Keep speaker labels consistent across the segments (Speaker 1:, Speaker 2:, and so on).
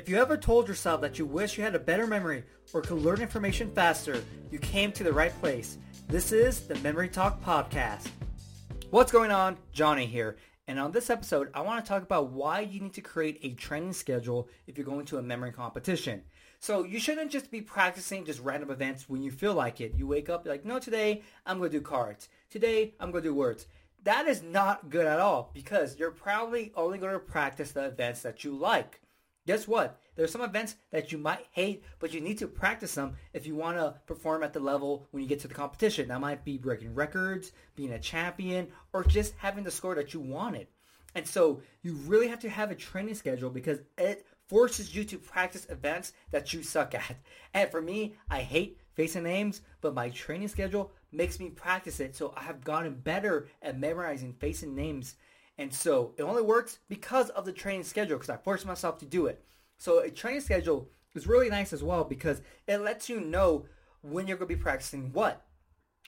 Speaker 1: If you ever told yourself that you wish you had a better memory or could learn information faster, you came to the right place. This is the Memory Talk Podcast. What's going on? Johnny here. And on this episode, I want to talk about why you need to create a training schedule if you're going to a memory competition. So you shouldn't just be practicing just random events when you feel like it. You wake up, like, no, today I'm going to do cards. Today I'm going to do words. That is not good at all because you're probably only going to practice the events that you like. Guess what? There's some events that you might hate, but you need to practice them if you want to perform at the level when you get to the competition. That might be breaking records, being a champion, or just having the score that you wanted. And so you really have to have a training schedule because it forces you to practice events that you suck at. And for me, I hate facing names, but my training schedule makes me practice it. So I have gotten better at memorizing facing names and so it only works because of the training schedule because I forced myself to do it. So a training schedule is really nice as well because it lets you know when you're going to be practicing what.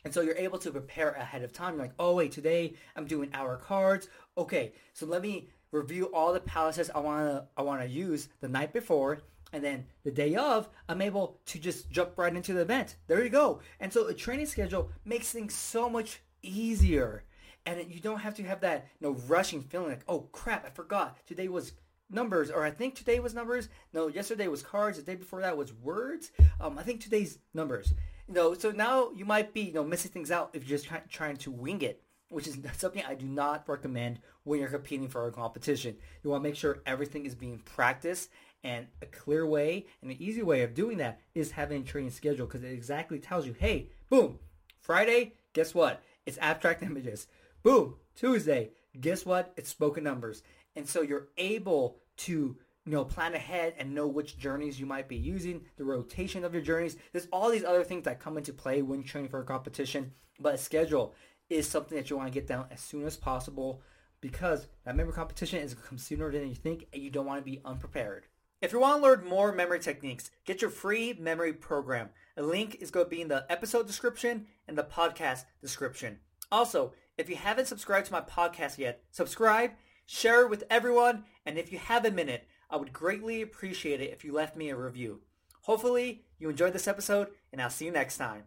Speaker 1: And so you're able to prepare ahead of time. You're like, oh wait, today I'm doing hour cards. Okay, so let me review all the palaces I want to I want to use the night before and then the day of, I'm able to just jump right into the event. There you go. And so a training schedule makes things so much easier and you don't have to have that you know rushing feeling like oh crap I forgot. Today was numbers or I think today was numbers. No yesterday was cards the day before that was words. Um, I think today's numbers. You know so now you might be you know missing things out if you're just try- trying to wing it which is something I do not recommend when you're competing for a competition. You want to make sure everything is being practiced and a clear way and an easy way of doing that is having a training schedule because it exactly tells you hey boom Friday guess what? It's abstract images Boom, Tuesday. Guess what? It's spoken numbers. And so you're able to you know, plan ahead and know which journeys you might be using, the rotation of your journeys. There's all these other things that come into play when training for a competition, but a schedule is something that you want to get down as soon as possible because that memory competition is going to come sooner than you think and you don't want to be unprepared. If you want to learn more memory techniques, get your free memory program. A link is going to be in the episode description and the podcast description. Also, if you haven't subscribed to my podcast yet, subscribe, share it with everyone, and if you have a minute, I would greatly appreciate it if you left me a review. Hopefully, you enjoyed this episode, and I'll see you next time.